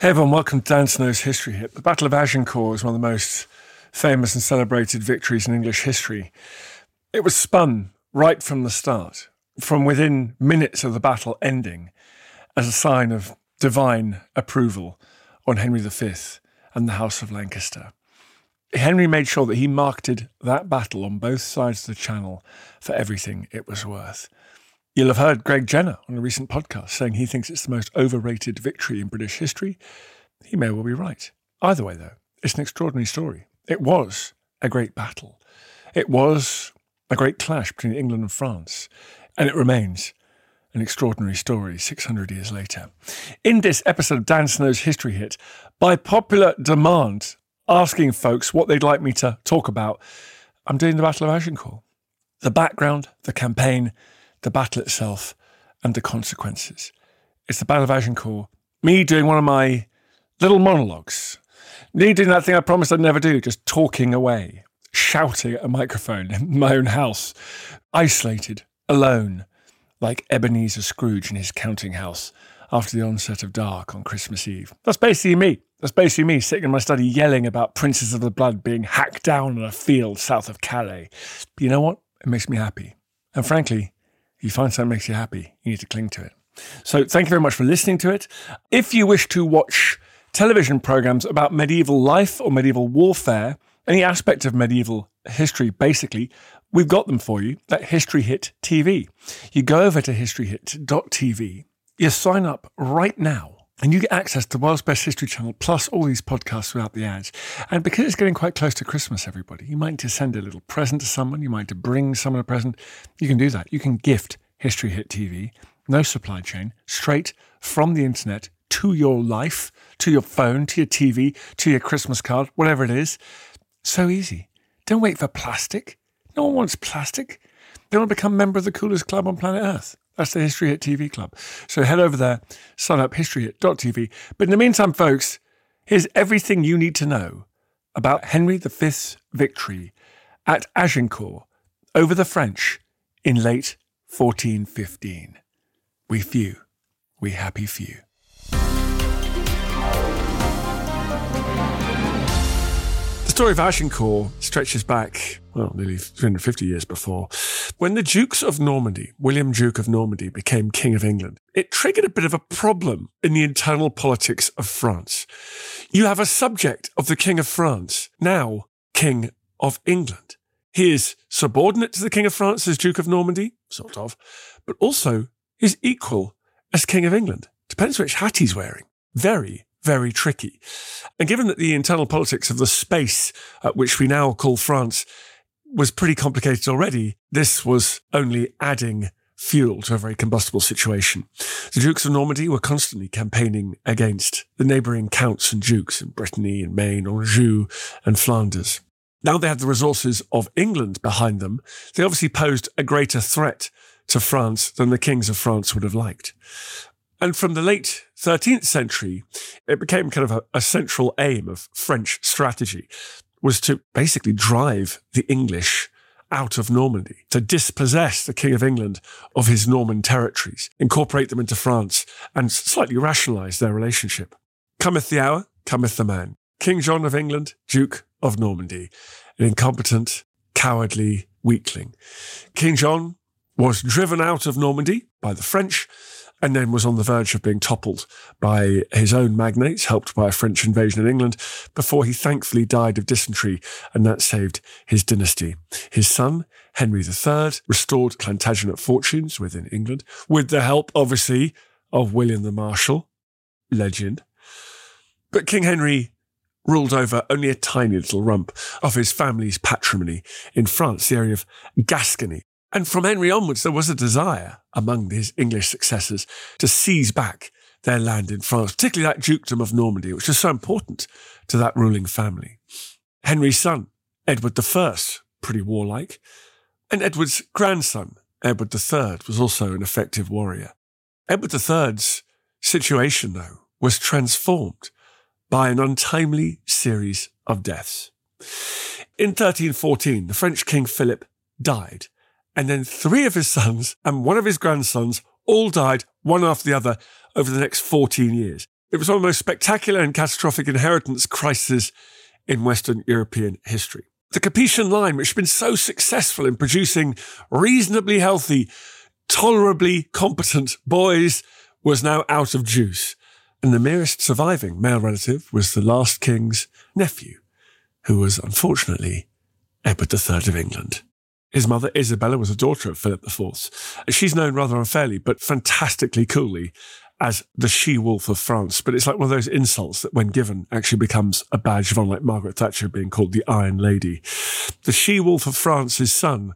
Hey everyone, welcome to Dan Snow's History Hit. The Battle of Agincourt is one of the most famous and celebrated victories in English history. It was spun right from the start, from within minutes of the battle ending, as a sign of divine approval on Henry V and the House of Lancaster. Henry made sure that he marketed that battle on both sides of the channel for everything it was worth. You'll have heard Greg Jenner on a recent podcast saying he thinks it's the most overrated victory in British history. He may well be right. Either way, though, it's an extraordinary story. It was a great battle. It was a great clash between England and France. And it remains an extraordinary story 600 years later. In this episode of Dan Snow's History Hit, by popular demand, asking folks what they'd like me to talk about, I'm doing the Battle of Agincourt. The background, the campaign, the battle itself, and the consequences. It's the Battle of Agincourt. Me doing one of my little monologues. Me doing that thing I promised I'd never do, just talking away, shouting at a microphone in my own house, isolated, alone, like Ebenezer Scrooge in his counting house after the onset of dark on Christmas Eve. That's basically me. That's basically me sitting in my study yelling about princes of the blood being hacked down on a field south of Calais. But you know what? It makes me happy. And frankly, you find something makes you happy, you need to cling to it. So thank you very much for listening to it. If you wish to watch television programs about medieval life or medieval warfare, any aspect of medieval history, basically, we've got them for you at History Hit TV. You go over to historyhit.tv, you sign up right now, and you get access to the World's Best History Channel plus all these podcasts without the ads. And because it's getting quite close to Christmas, everybody, you might to send a little present to someone, you might to bring someone a present. You can do that. You can gift History Hit TV, no supply chain, straight from the internet to your life, to your phone, to your TV, to your Christmas card, whatever it is. So easy. Don't wait for plastic. No one wants plastic. They want to become a member of the coolest club on planet Earth. That's the History Hit TV Club. So head over there, sign up historyhit.tv. But in the meantime, folks, here's everything you need to know about Henry V's victory at Agincourt over the French in late 1415. We few, we happy few. The story of Agincourt stretches back, well, nearly 350 years before. When the Dukes of Normandy, William Duke of Normandy, became King of England, it triggered a bit of a problem in the internal politics of France. You have a subject of the King of France, now King of England. He is subordinate to the King of France as Duke of Normandy, sort of, but also is equal as King of England. Depends which hat he's wearing. Very, very tricky. And given that the internal politics of the space at which we now call France was pretty complicated already, this was only adding fuel to a very combustible situation. The Dukes of Normandy were constantly campaigning against the neighbouring counts and dukes in Brittany and Maine, Anjou and Flanders. Now they had the resources of England behind them. They obviously posed a greater threat to France than the kings of France would have liked. And from the late 13th century, it became kind of a, a, central aim of French strategy was to basically drive the English out of Normandy, to dispossess the King of England of his Norman territories, incorporate them into France, and slightly rationalize their relationship. Cometh the hour, cometh the man. King John of England, Duke of Normandy, an incompetent, cowardly weakling. King John was driven out of Normandy by the French and then was on the verge of being toppled by his own magnates, helped by a French invasion in England, before he thankfully died of dysentery, and that saved his dynasty. His son, Henry III, restored Plantagenet fortunes within England, with the help, obviously, of William the Marshal, legend. But King Henry ruled over only a tiny little rump of his family's patrimony in France, the area of Gascony. And from Henry onwards, there was a desire among his English successors to seize back their land in France, particularly that dukedom of Normandy, which was so important to that ruling family. Henry's son, Edward I, pretty warlike, and Edward's grandson, Edward III, was also an effective warrior. Edward III's situation, though, was transformed by an untimely series of deaths. In 1314, the French King Philip died and then three of his sons and one of his grandsons all died one after the other over the next 14 years. It was one of the most spectacular and catastrophic inheritance crises in Western European history. The Capetian line, which had been so successful in producing reasonably healthy, tolerably competent boys, was now out of juice. And the merest surviving male relative was the last king's nephew, who was unfortunately Edward III of England. His mother, Isabella, was a daughter of Philip IV. She's known rather unfairly, but fantastically coolly as the she wolf of France. But it's like one of those insults that, when given, actually becomes a badge of honor, like Margaret Thatcher being called the Iron Lady. The she wolf of France's son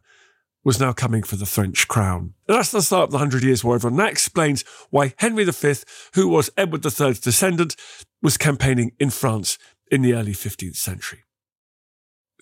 was now coming for the French crown. And that's the start of the Hundred Years' War, everyone. That explains why Henry V, who was Edward III's descendant, was campaigning in France in the early 15th century.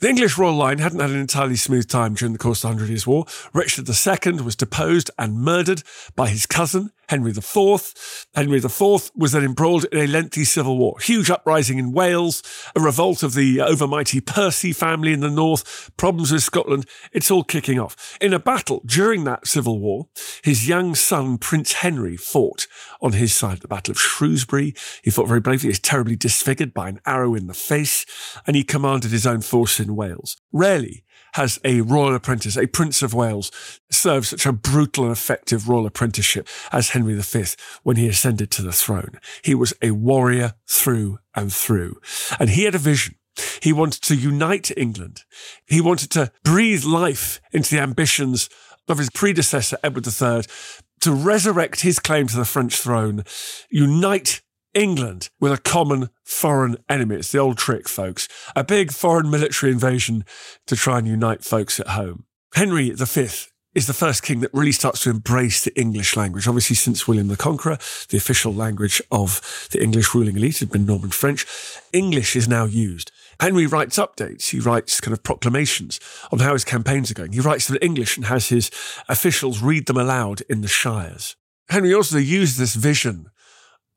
The English royal line hadn't had an entirely smooth time during the course of the Hundred Years' War. Richard II was deposed and murdered by his cousin, Henry IV. Henry IV was then embroiled in a lengthy civil war. Huge uprising in Wales, a revolt of the uh, overmighty Percy family in the north, problems with Scotland. It's all kicking off. In a battle during that civil war, his young son, Prince Henry, fought on his side at the Battle of Shrewsbury. He fought very bravely. He was terribly disfigured by an arrow in the face, and he commanded his own force in Wales. Rarely has a royal apprentice, a Prince of Wales, served such a brutal and effective royal apprenticeship as Henry V when he ascended to the throne. He was a warrior through and through. And he had a vision. He wanted to unite England. He wanted to breathe life into the ambitions of his predecessor, Edward III, to resurrect his claim to the French throne, unite England with a common foreign enemy. It's the old trick, folks. A big foreign military invasion to try and unite folks at home. Henry V is the first king that really starts to embrace the English language. Obviously, since William the Conqueror, the official language of the English ruling elite had been Norman French. English is now used. Henry writes updates. He writes kind of proclamations on how his campaigns are going. He writes them in English and has his officials read them aloud in the shires. Henry also used this vision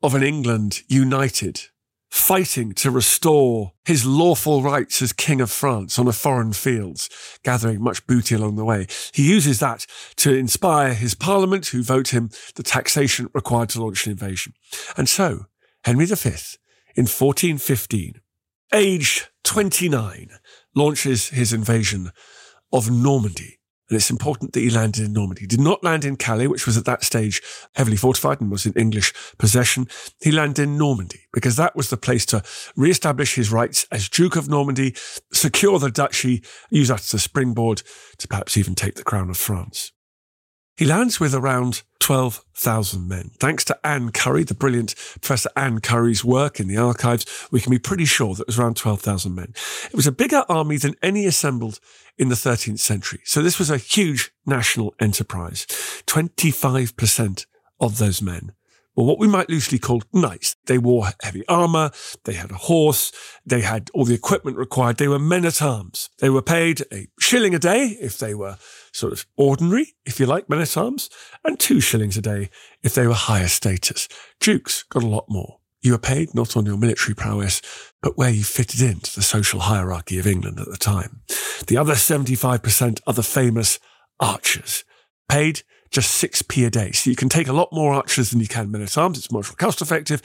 of an England united, fighting to restore his lawful rights as King of France on a foreign fields, gathering much booty along the way. He uses that to inspire his parliament, who vote him the taxation required to launch an invasion. And so, Henry V, in 1415, aged 29, launches his invasion of Normandy and it's important that he landed in Normandy. He did not land in Calais, which was at that stage heavily fortified and was in English possession. He landed in Normandy because that was the place to re-establish his rights as Duke of Normandy, secure the duchy, use that as a springboard to perhaps even take the crown of France. He lands with around 12,000 men. Thanks to Anne Curry, the brilliant Professor Anne Curry's work in the archives, we can be pretty sure that it was around 12,000 men. It was a bigger army than any assembled in the 13th century. So this was a huge national enterprise. 25% of those men were what we might loosely call knights. They wore heavy armor. They had a horse. They had all the equipment required. They were men at arms. They were paid a shilling a day if they were sort of ordinary, if you like, men at arms, and two shillings a day if they were higher status. Dukes got a lot more. You were paid not on your military prowess, but where you fitted into the social hierarchy of England at the time. The other 75% are the famous archers, paid just 6p a day. So you can take a lot more archers than you can men at arms. It's much more cost effective.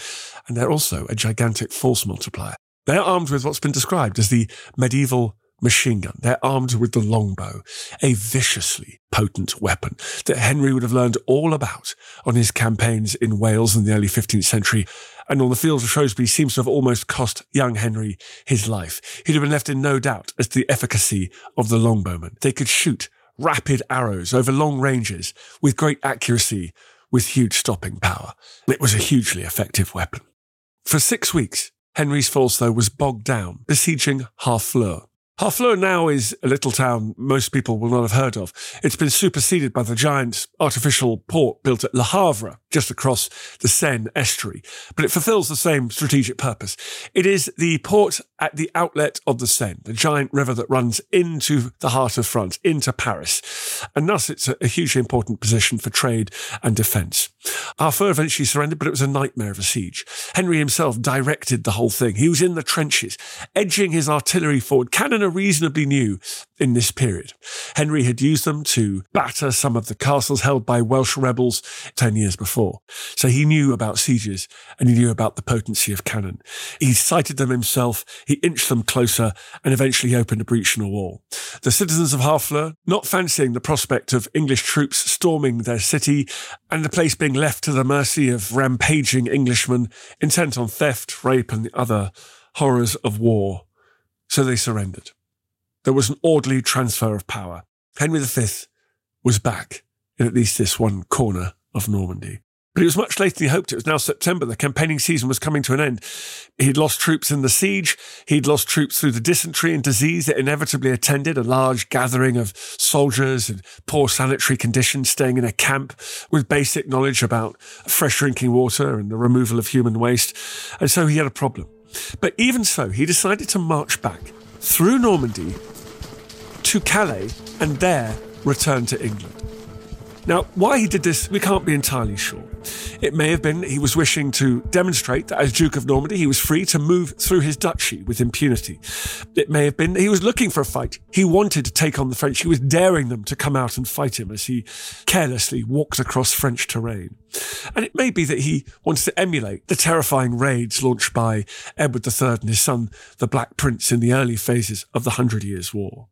And they're also a gigantic force multiplier. They're armed with what's been described as the medieval machine gun. They're armed with the longbow, a viciously potent weapon that Henry would have learned all about on his campaigns in Wales in the early 15th century and on the fields of Shrewsbury seems to have almost cost young Henry his life. He'd have been left in no doubt as to the efficacy of the longbowmen. They could shoot rapid arrows over long ranges with great accuracy, with huge stopping power. It was a hugely effective weapon. For six weeks, Henry's force, though, was bogged down, besieging Harfleur. Harfleur now is a little town most people will not have heard of. It's been superseded by the giant artificial port built at Le Havre, just across the Seine estuary, but it fulfills the same strategic purpose. It is the port at the outlet of the Seine, the giant river that runs into the heart of France, into Paris. And thus it's a, hugely important position for trade and defence. Harfleur eventually surrendered, but it was a nightmare of a siege. Henry himself directed the whole thing. He was in the trenches, edging his artillery forward. Cannon are reasonably new in this period. Henry had used them to batter some of the castles held by Welsh rebels 10 years before. So he knew about sieges and he knew about the potency of cannon. He sighted them himself, he inched them closer and eventually opened a breach in a wall. The citizens of Harfleur, not fancying the prospect of English troops storming their city and the place being left to the mercy of rampaging Englishmen intent on theft, rape and the other horrors of war, so they surrendered. There was an orderly transfer of power. Henry V was back in at least this one corner of Normandy. But it was much later than he hoped. It was now September. The campaigning season was coming to an end. He'd lost troops in the siege. He'd lost troops through the dysentery and disease that inevitably attended a large gathering of soldiers and poor sanitary conditions staying in a camp with basic knowledge about fresh drinking water and the removal of human waste. And so he had a problem. But even so, he decided to march back through Normandy to Calais and there return to England. Now, why he did this, we can't be entirely sure. It may have been he was wishing to demonstrate that as Duke of Normandy, he was free to move through his duchy with impunity. It may have been he was looking for a fight. He wanted to take on the French. He was daring them to come out and fight him as he carelessly walked across French terrain. And it may be that he wanted to emulate the terrifying raids launched by Edward III and his son, the Black Prince, in the early phases of the Hundred Years' War.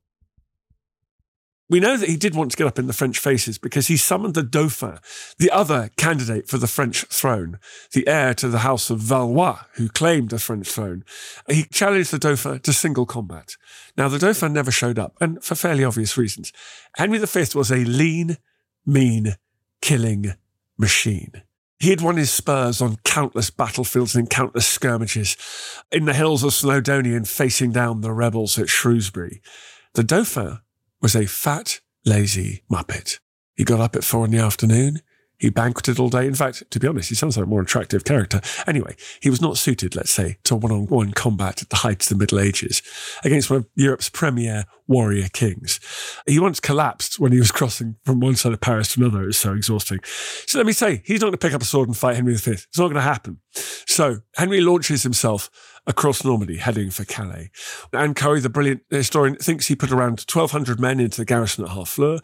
We know that he did want to get up in the French faces because he summoned the Dauphin, the other candidate for the French throne, the heir to the house of Valois, who claimed the French throne. He challenged the Dauphin to single combat. Now, the Dauphin never showed up, and for fairly obvious reasons. Henry V was a lean, mean, killing machine. He had won his spurs on countless battlefields and in countless skirmishes in the hills of Snowdonia and facing down the rebels at Shrewsbury. The Dauphin was a fat, lazy muppet. He got up at four in the afternoon. He banqueted all day. In fact, to be honest, he sounds like a more attractive character. Anyway, he was not suited, let's say, to one-on-one combat at the height of the Middle Ages against one of Europe's premier warrior kings. He once collapsed when he was crossing from one side of Paris to another. It was so exhausting. So let me say, he's not going to pick up a sword and fight Henry V. It's not going to happen. So Henry launches himself across Normandy, heading for Calais. Anne Curry, the brilliant historian, thinks he put around 1,200 men into the garrison at Harfleur.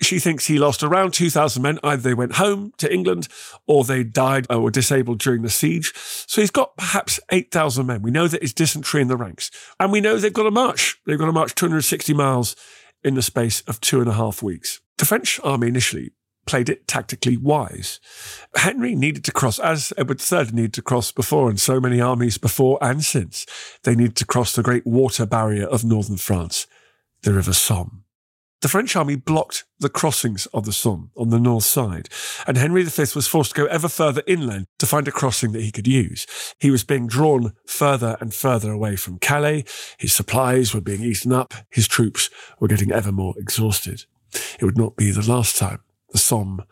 She thinks he lost around 2,000 men. Either they went home to England or they died or were disabled during the siege. So he's got perhaps 8,000 men. We know that it's dysentery in the ranks. And we know they've got to march. They've got to march 260 miles in the space of two and a half weeks. The French army initially played it tactically wise. Henry needed to cross, as Edward III needed to cross before, and so many armies before and since. They needed to cross the great water barrier of northern France, the River Somme. The French army blocked the crossings of the Somme on the north side, and Henry V was forced to go ever further inland to find a crossing that he could use. He was being drawn further and further away from Calais. His supplies were being eaten up. His troops were getting ever more exhausted. It would not be the last time the Somme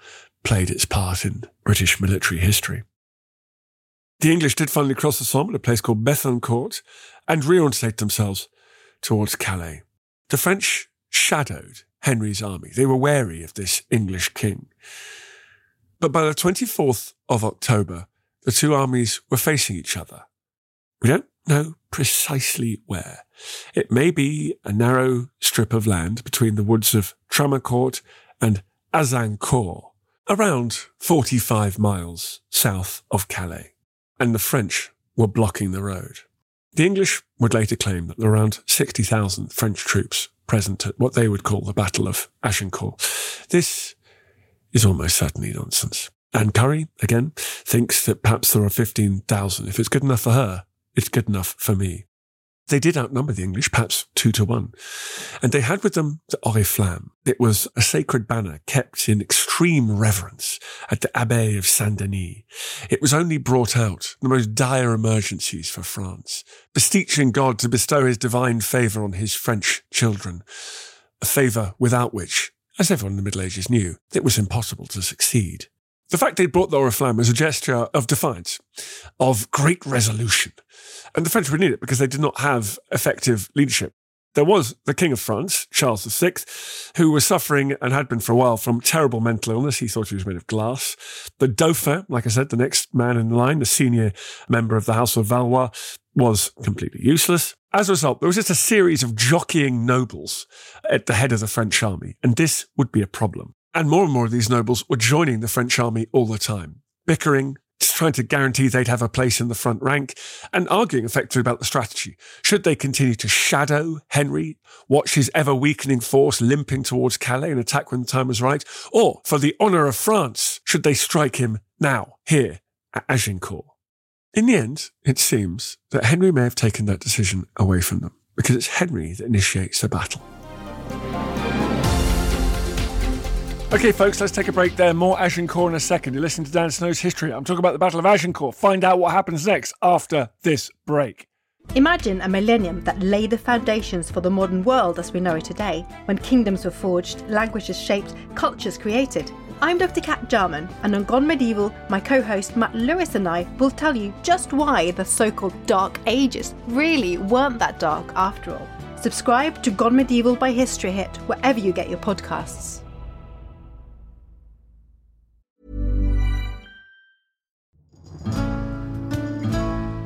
played its part in British military history. The English did finally cross the Somme at a place called Bethencourt and reorientate themselves towards Calais. The French shadowed Henry's army. They were wary of this English king. But by the 24th of October, the two armies were facing each other. We don't know precisely where. It may be a narrow strip of land between the woods of Tramecourt and Azincourt, around 45 miles south of Calais, and the French were blocking the road. The English would later claim that around 60,000 French troops present at what they would call the Battle of Agincourt. This is almost certainly nonsense. Anne Curry, again, thinks that perhaps there are 15,000. If it's good enough for her, it's good enough for me. They did outnumber the English, perhaps two to one. And they had with them the Oriflamme. It was a sacred banner kept in extreme reverence at the Abbey of Saint Denis. It was only brought out in the most dire emergencies for France, beseeching God to bestow his divine favour on his French children, a favour without which, as everyone in the Middle Ages knew, it was impossible to succeed. The fact they'd brought the Oriflamme was a gesture of defiance, of great resolution. And the French would need it because they did not have effective leadership. There was the King of France, Charles VI, who was suffering and had been for a while from terrible mental illness. He thought he was made of glass. The Dauphin, like I said, the next man in line, the senior member of the House of Valois, was completely useless. As a result, there was just a series of jockeying nobles at the head of the French army, and this would be a problem. And more and more of these nobles were joining the French army all the time, bickering, trying to guarantee they'd have a place in the front rank, and arguing effectively about the strategy. Should they continue to shadow Henry, watch his ever weakening force limping towards Calais and attack when the time was right? Or, for the honour of France, should they strike him now, here, at Agincourt? In the end, it seems that Henry may have taken that decision away from them, because it's Henry that initiates the battle. Okay, folks, let's take a break there. More Agincourt in a second. You're listening to Dan Snow's History. I'm talking about the Battle of Agincourt. Find out what happens next after this break. Imagine a millennium that laid the foundations for the modern world as we know it today, when kingdoms were forged, languages shaped, cultures created. I'm Dr. Cat Jarman, and on Gone Medieval, my co host Matt Lewis and I will tell you just why the so called Dark Ages really weren't that dark after all. Subscribe to Gone Medieval by History Hit wherever you get your podcasts.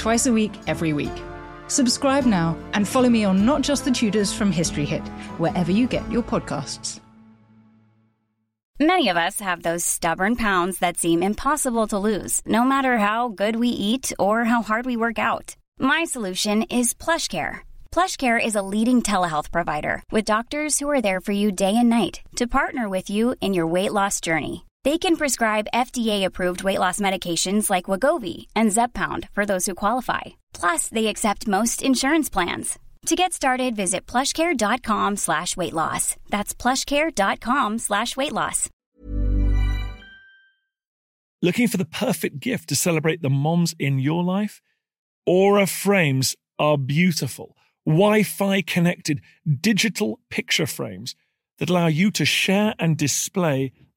twice a week, every week. Subscribe now and follow me on Not Just the Tudors from History Hit, wherever you get your podcasts. Many of us have those stubborn pounds that seem impossible to lose, no matter how good we eat or how hard we work out. My solution is PlushCare. PlushCare is a leading telehealth provider with doctors who are there for you day and night to partner with you in your weight loss journey. They can prescribe FDA-approved weight loss medications like Wegovy and Zepbound for those who qualify. Plus, they accept most insurance plans. To get started, visit plushcare.com slash weight loss. That's plushcare.com slash weight loss. Looking for the perfect gift to celebrate the moms in your life? Aura frames are beautiful, Wi-Fi connected digital picture frames that allow you to share and display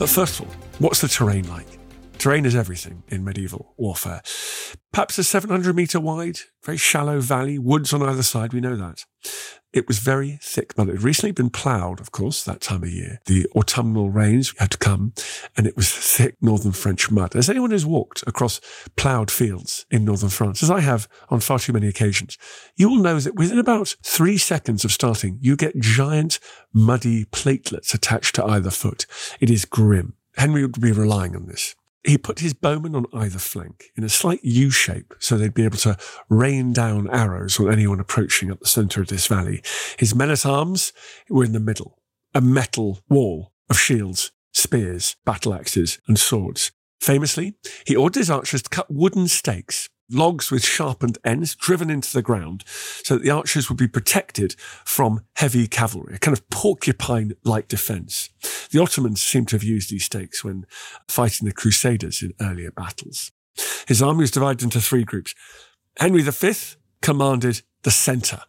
But first of all, what's the terrain like? Terrain is everything in medieval warfare. perhaps a 700 metre wide, very shallow valley, woods on either side. We know that. It was very thick mud. It had recently been ploughed, of course, that time of year. The autumnal rains had come, and it was thick northern French mud. As anyone who's walked across ploughed fields in northern France, as I have on far too many occasions, you will know that within about three seconds of starting, you get giant muddy platelets attached to either foot. It is grim. Henry would be relying on this. He put his bowmen on either flank in a slight U shape so they'd be able to rain down arrows on anyone approaching up the centre of this valley. His men at arms were in the middle, a metal wall of shields, spears, battle axes, and swords. Famously, he ordered his archers to cut wooden stakes logs with sharpened ends driven into the ground so that the archers would be protected from heavy cavalry, a kind of porcupine-like defense. The Ottomans seem to have used these stakes when fighting the Crusaders in earlier battles. His army was divided into three groups. Henry V commanded the centre.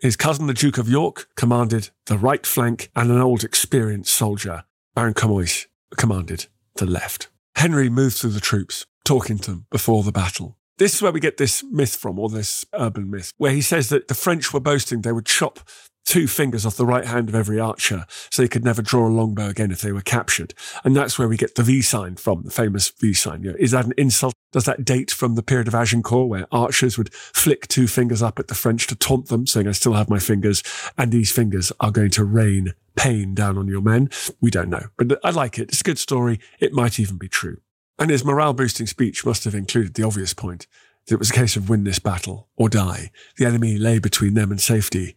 His cousin, the Duke of York, commanded the right flank, and an old experienced soldier, Baron Camoys, commanded the left. Henry moved through the troops, talking to them before the battle. This is where we get this myth from, or this urban myth, where he says that the French were boasting they would chop two fingers off the right hand of every archer so they could never draw a longbow again if they were captured. And that's where we get the V sign from, the famous V sign. You know, is that an insult? Does that date from the period of Agincourt where archers would flick two fingers up at the French to taunt them, saying, I still have my fingers, and these fingers are going to rain pain down on your men? We don't know. But I like it. It's a good story. It might even be true. And his morale boosting speech must have included the obvious point that it was a case of win this battle or die. The enemy lay between them and safety.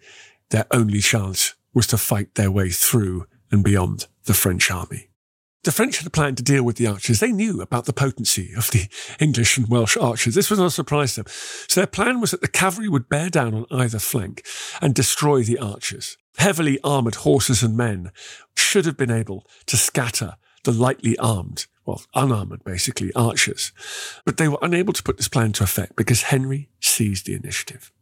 Their only chance was to fight their way through and beyond the French army. The French had a plan to deal with the archers. They knew about the potency of the English and Welsh archers. This was not a surprise to them. So their plan was that the cavalry would bear down on either flank and destroy the archers. Heavily armoured horses and men should have been able to scatter the lightly armed well, unarmored basically, archers. But they were unable to put this plan into effect because Henry seized the initiative.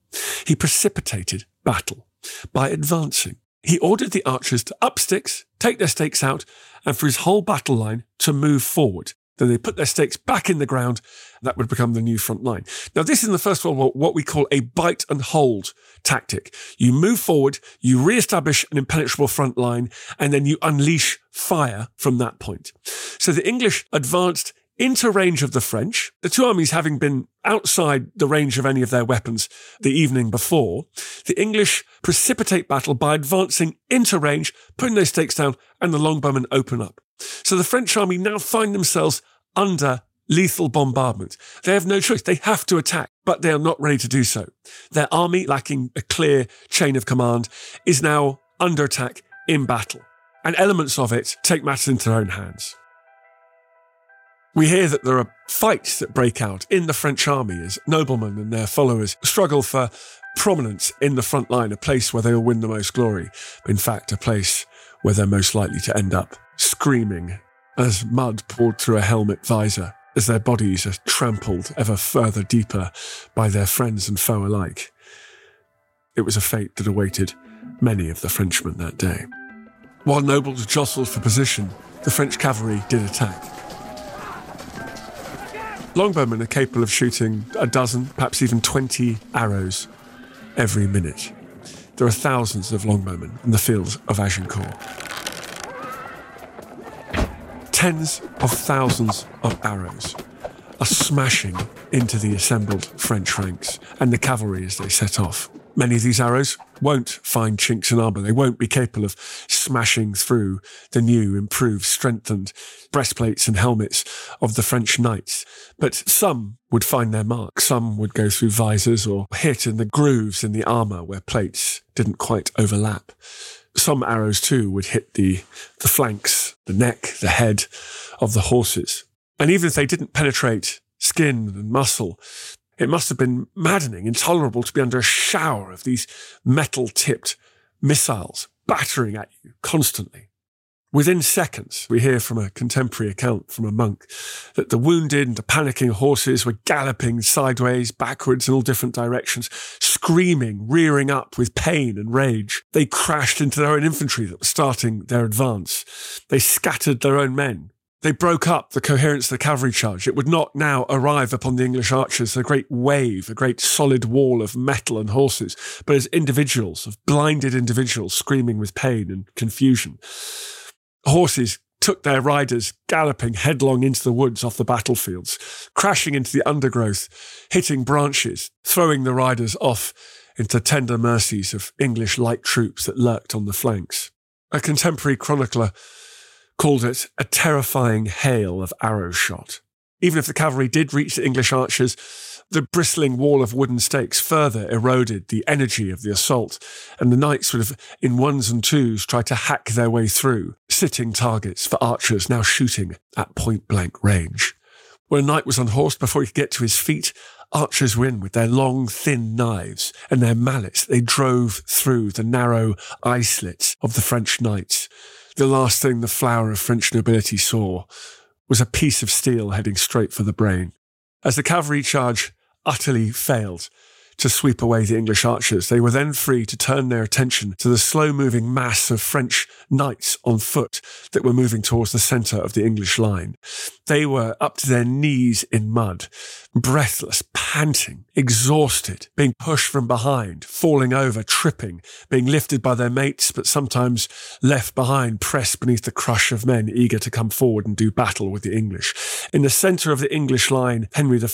He precipitated battle by advancing. He ordered the archers to up sticks, take their stakes out, and for his whole battle line to move forward. Then they put their stakes back in the ground. That would become the new front line. Now, this is in the First World War, what we call a bite and hold tactic. You move forward, you re-establish an impenetrable front line, and then you unleash fire from that point. So the English advanced into range of the French, the two armies having been outside the range of any of their weapons the evening before, the English precipitate battle by advancing into range, putting their stakes down, and the longbowmen open up. So the French army now find themselves under lethal bombardment. They have no choice. They have to attack, but they are not ready to do so. Their army, lacking a clear chain of command, is now under attack in battle. And elements of it take matters into their own hands. We hear that there are fights that break out in the French army as noblemen and their followers struggle for prominence in the front line, a place where they'll win the most glory. In fact, a place where they're most likely to end up screaming as mud poured through a helmet visor as their bodies are trampled ever further deeper by their friends and foe alike. It was a fate that awaited many of the Frenchmen that day. While nobles jostled for position, the French cavalry did attack. Longbowmen are capable of shooting a dozen, perhaps even 20 arrows every minute. There are thousands of longbowmen in the fields of Agincourt. Tens of thousands of arrows are smashing into the assembled French ranks and the cavalry as they set off. Many of these arrows won't find chinks in armour. They won't be capable of smashing through the new, improved, strengthened breastplates and helmets of the French knights. But some would find their mark. Some would go through visors or hit in the grooves in the armour where plates didn't quite overlap. Some arrows too would hit the, the flanks, the neck, the head of the horses. And even if they didn't penetrate skin and muscle, it must have been maddening, intolerable to be under a shower of these metal tipped missiles battering at you constantly. Within seconds, we hear from a contemporary account from a monk that the wounded and the panicking horses were galloping sideways, backwards in all different directions, screaming, rearing up with pain and rage. They crashed into their own infantry that was starting their advance. They scattered their own men. They broke up the coherence of the cavalry charge. It would not now arrive upon the English archers, a great wave, a great solid wall of metal and horses, but as individuals, of blinded individuals screaming with pain and confusion. Horses took their riders galloping headlong into the woods off the battlefields, crashing into the undergrowth, hitting branches, throwing the riders off into tender mercies of English light troops that lurked on the flanks. A contemporary chronicler called it a terrifying hail of arrow shot. Even if the cavalry did reach the English archers, the bristling wall of wooden stakes further eroded the energy of the assault, and the knights would have, in ones and twos, tried to hack their way through, sitting targets for archers now shooting at point blank range. When a knight was unhorsed before he could get to his feet, archers win with their long, thin knives and their mallets. They drove through the narrow eye slits of the French knights, the last thing the flower of French nobility saw was a piece of steel heading straight for the brain. As the cavalry charge utterly failed, to sweep away the English archers. They were then free to turn their attention to the slow moving mass of French knights on foot that were moving towards the centre of the English line. They were up to their knees in mud, breathless, panting, exhausted, being pushed from behind, falling over, tripping, being lifted by their mates, but sometimes left behind, pressed beneath the crush of men eager to come forward and do battle with the English. In the centre of the English line, Henry V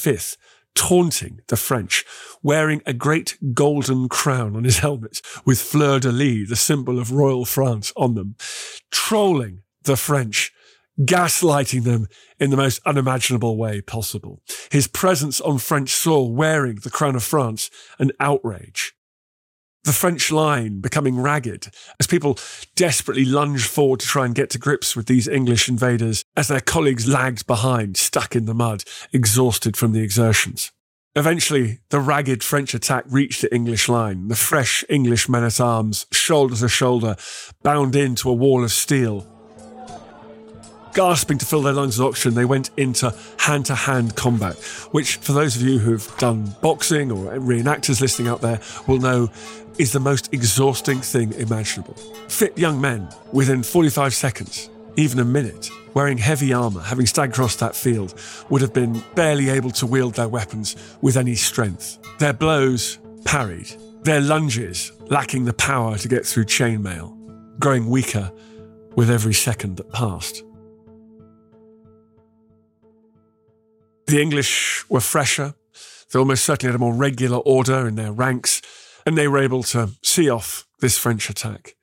taunting the French, wearing a great golden crown on his helmet with fleur de lis, the symbol of royal France, on them, trolling the French, gaslighting them in the most unimaginable way possible. His presence on French soil wearing the crown of France, an outrage. The French line becoming ragged as people desperately lunged forward to try and get to grips with these English invaders as their colleagues lagged behind, stuck in the mud, exhausted from the exertions. Eventually, the ragged French attack reached the English line. The fresh English men at arms, shoulder to shoulder, bound into a wall of steel, Gasping to fill their lungs with oxygen, they went into hand to hand combat, which, for those of you who've done boxing or reenactors listening out there, will know is the most exhausting thing imaginable. Fit young men, within 45 seconds, even a minute, wearing heavy armour, having staggered across that field, would have been barely able to wield their weapons with any strength. Their blows parried, their lunges lacking the power to get through chainmail, growing weaker with every second that passed. The English were fresher. They almost certainly had a more regular order in their ranks, and they were able to see off this French attack.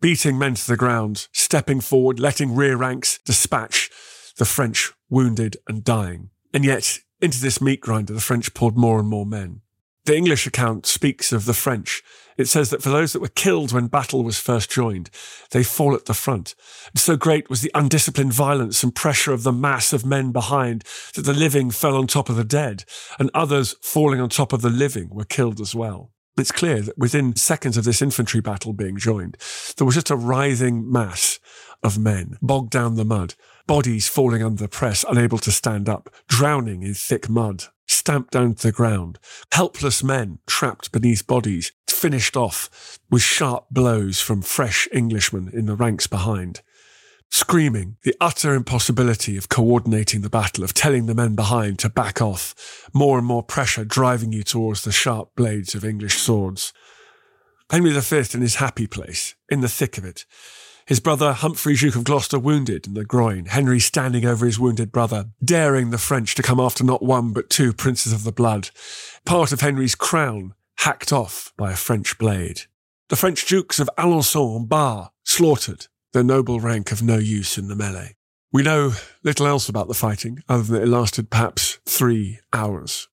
Beating men to the ground, stepping forward, letting rear ranks dispatch the French wounded and dying. And yet, into this meat grinder, the French poured more and more men. The English account speaks of the French. It says that for those that were killed when battle was first joined, they fall at the front. And so great was the undisciplined violence and pressure of the mass of men behind that the living fell on top of the dead, and others falling on top of the living were killed as well. It's clear that within seconds of this infantry battle being joined, there was just a writhing mass of men bogged down the mud, bodies falling under the press, unable to stand up, drowning in thick mud, stamped down to the ground, helpless men trapped beneath bodies, finished off with sharp blows from fresh Englishmen in the ranks behind. Screaming the utter impossibility of coordinating the battle, of telling the men behind to back off, more and more pressure driving you towards the sharp blades of English swords. Henry V in his happy place, in the thick of it, his brother Humphrey, Duke of Gloucester, wounded in the groin. Henry standing over his wounded brother, daring the French to come after not one but two princes of the blood. Part of Henry's crown hacked off by a French blade. The French dukes of Alençon and Bar slaughtered, their noble rank of no use in the melee. We know little else about the fighting, other than that it lasted perhaps three hours.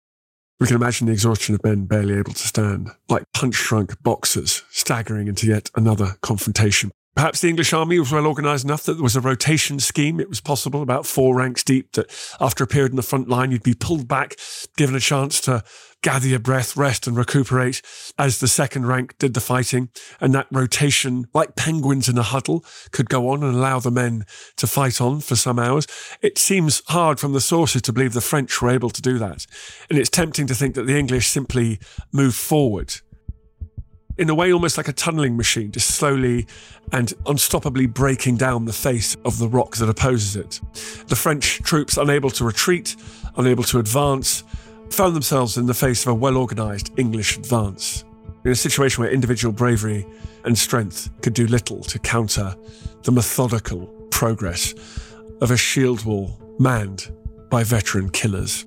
We can imagine the exhaustion of men barely able to stand, like punch-drunk boxers staggering into yet another confrontation. Perhaps the English army was well organised enough that there was a rotation scheme. It was possible, about four ranks deep, that after a period in the front line, you'd be pulled back, given a chance to gather your breath, rest and recuperate as the second rank did the fighting. And that rotation, like penguins in a huddle, could go on and allow the men to fight on for some hours. It seems hard from the sources to believe the French were able to do that. And it's tempting to think that the English simply moved forward in a way almost like a tunneling machine, just slowly and unstoppably breaking down the face of the rock that opposes it. The French troops, unable to retreat, unable to advance, found themselves in the face of a well organised English advance. In a situation where individual bravery and strength could do little to counter the methodical progress of a shield wall manned by veteran killers.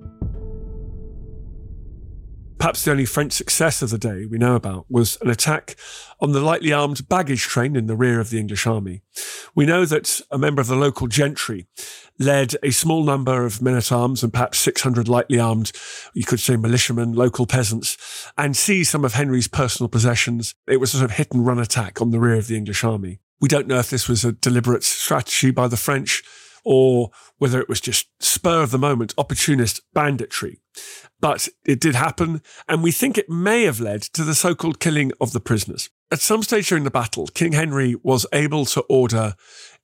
Perhaps the only French success of the day we know about was an attack on the lightly armed baggage train in the rear of the English army. We know that a member of the local gentry led a small number of men at arms and perhaps 600 lightly armed, you could say militiamen, local peasants, and seized some of Henry's personal possessions. It was a sort of hit and run attack on the rear of the English army. We don't know if this was a deliberate strategy by the French or whether it was just spur of the moment, opportunist banditry. But it did happen, and we think it may have led to the so called killing of the prisoners. At some stage during the battle, King Henry was able to order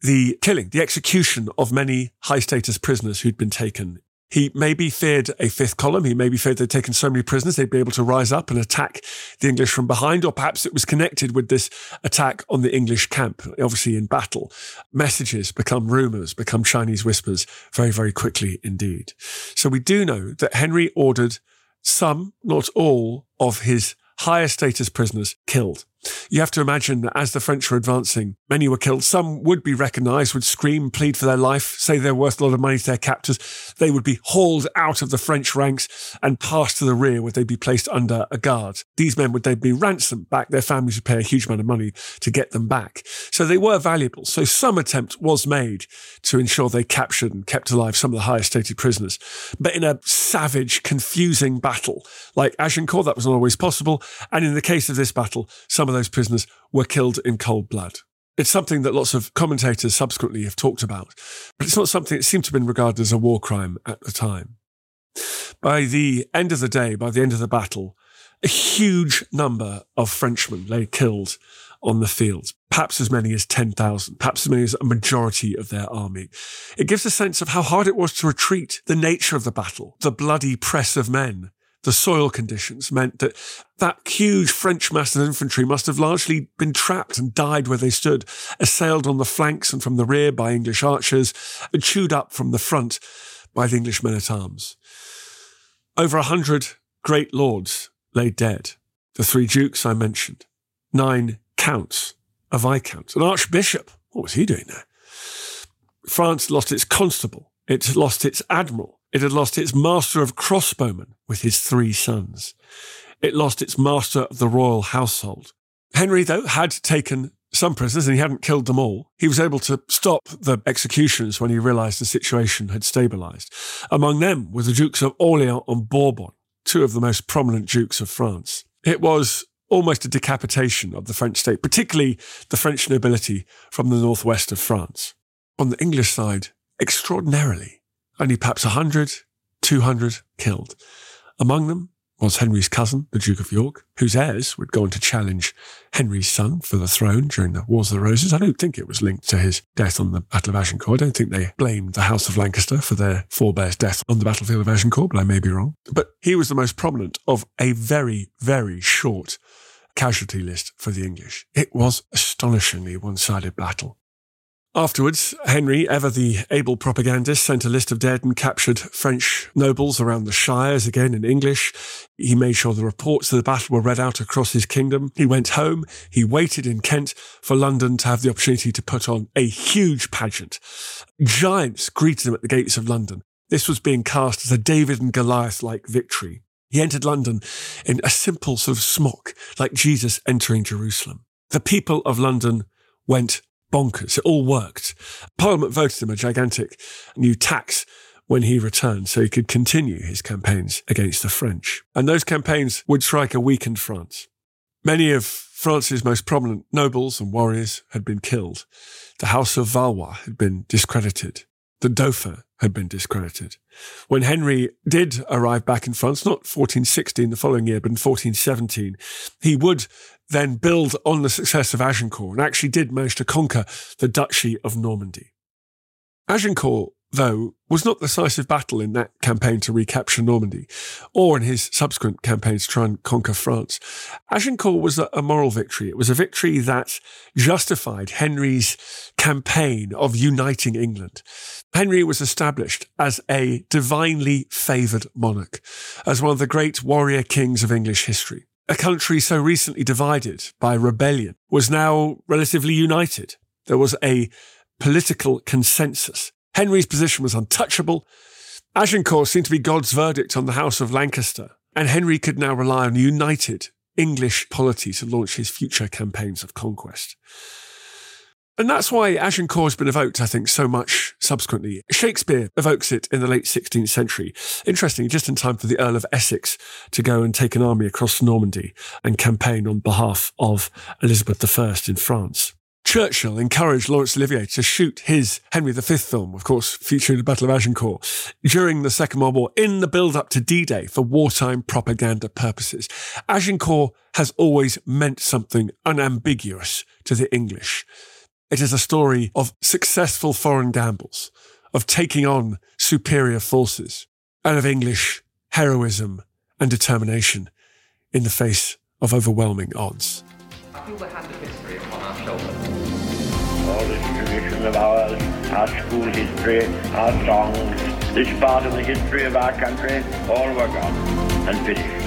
the killing, the execution of many high status prisoners who'd been taken he maybe feared a fifth column. He maybe feared they'd taken so many prisoners they'd be able to rise up and attack the English from behind, or perhaps it was connected with this attack on the English camp, obviously in battle. Messages become rumors, become Chinese whispers very, very quickly indeed. So we do know that Henry ordered some, not all, of his higher status prisoners killed. You have to imagine that as the French were advancing, many were killed. Some would be recognized, would scream, plead for their life, say they're worth a lot of money to their captors. They would be hauled out of the French ranks and passed to the rear where they'd be placed under a guard. These men would then be ransomed back. Their families would pay a huge amount of money to get them back. So they were valuable. So some attempt was made to ensure they captured and kept alive some of the highest stated prisoners. But in a savage, confusing battle like Agincourt, that was not always possible. And in the case of this battle, some of those prisoners were killed in cold blood. It's something that lots of commentators subsequently have talked about, but it's not something that seemed to have been regarded as a war crime at the time. By the end of the day, by the end of the battle, a huge number of Frenchmen lay killed on the fields, perhaps as many as 10,000, perhaps as many as a majority of their army. It gives a sense of how hard it was to retreat, the nature of the battle, the bloody press of men, the soil conditions meant that that huge French mass of infantry must have largely been trapped and died where they stood, assailed on the flanks and from the rear by English archers, and chewed up from the front by the English men at arms. Over a hundred great lords lay dead. The three dukes I mentioned, nine counts, a viscount, an archbishop. What was he doing there? France lost its constable. It lost its admiral. It had lost its master of crossbowmen with his three sons. It lost its master of the royal household. Henry, though, had taken some prisoners and he hadn't killed them all. He was able to stop the executions when he realized the situation had stabilized. Among them were the Dukes of Orleans and Bourbon, two of the most prominent dukes of France. It was almost a decapitation of the French state, particularly the French nobility from the northwest of France. On the English side, extraordinarily, only perhaps 100, 200 killed. Among them was Henry's cousin, the Duke of York, whose heirs would go on to challenge Henry's son for the throne during the Wars of the Roses. I don't think it was linked to his death on the Battle of Agincourt. I don't think they blamed the House of Lancaster for their forebear's death on the battlefield of Agincourt, but I may be wrong. But he was the most prominent of a very, very short casualty list for the English. It was astonishingly one-sided battle. Afterwards, Henry, ever the able propagandist, sent a list of dead and captured French nobles around the shires, again in English. He made sure the reports of the battle were read out across his kingdom. He went home. He waited in Kent for London to have the opportunity to put on a huge pageant. Giants greeted him at the gates of London. This was being cast as a David and Goliath like victory. He entered London in a simple sort of smock, like Jesus entering Jerusalem. The people of London went bonkers. It all worked. Parliament voted him a gigantic new tax when he returned so he could continue his campaigns against the French. And those campaigns would strike a weakened France. Many of France's most prominent nobles and warriors had been killed. The House of Valois had been discredited. The Dauphin had been discredited. When Henry did arrive back in France, not 1416 the following year, but in 1417, he would then build on the success of Agincourt and actually did manage to conquer the Duchy of Normandy. Agincourt though, was not the decisive battle in that campaign to recapture Normandy, or in his subsequent campaigns to try and conquer France. Agincourt was a, moral victory. It was a victory that justified Henry's campaign of uniting England. Henry was established as a divinely favoured monarch, as one of the great warrior kings of English history. A country so recently divided by rebellion was now relatively united. There was a political consensus Henry's position was untouchable. Agincourt seemed to be God's verdict on the House of Lancaster, and Henry could now rely on united English polity to launch his future campaigns of conquest. And that's why Agincourt has been evoked, I think, so much subsequently. Shakespeare evokes it in the late 16th century. Interesting, just in time for the Earl of Essex to go and take an army across Normandy and campaign on behalf of Elizabeth I in France. Churchill encouraged Laurence Olivier to shoot his Henry V film, of course, featuring the Battle of Agincourt, during the Second World War in the build up to D Day for wartime propaganda purposes. Agincourt has always meant something unambiguous to the English. It is a story of successful foreign gambles, of taking on superior forces, and of English heroism and determination in the face of overwhelming odds. I feel the hand of history upon our shoulders all this tradition of ours, our school history, our songs, this part of the history of our country, all were gone and finished.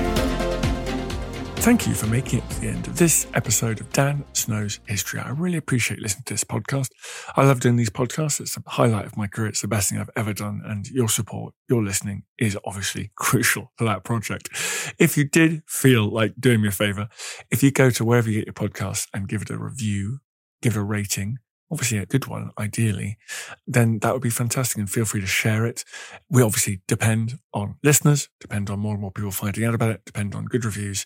Thank you for making it to the end of this episode of Dan Snow's History. I really appreciate listening to this podcast. I love doing these podcasts. It's a highlight of my career. It's the best thing I've ever done. And your support, your listening is obviously crucial to that project. If you did feel like doing me a favor, if you go to wherever you get your podcasts and give it a review, give it a rating, obviously a good one, ideally, then that would be fantastic. And feel free to share it. We obviously depend on listeners, depend on more and more people finding out about it, depend on good reviews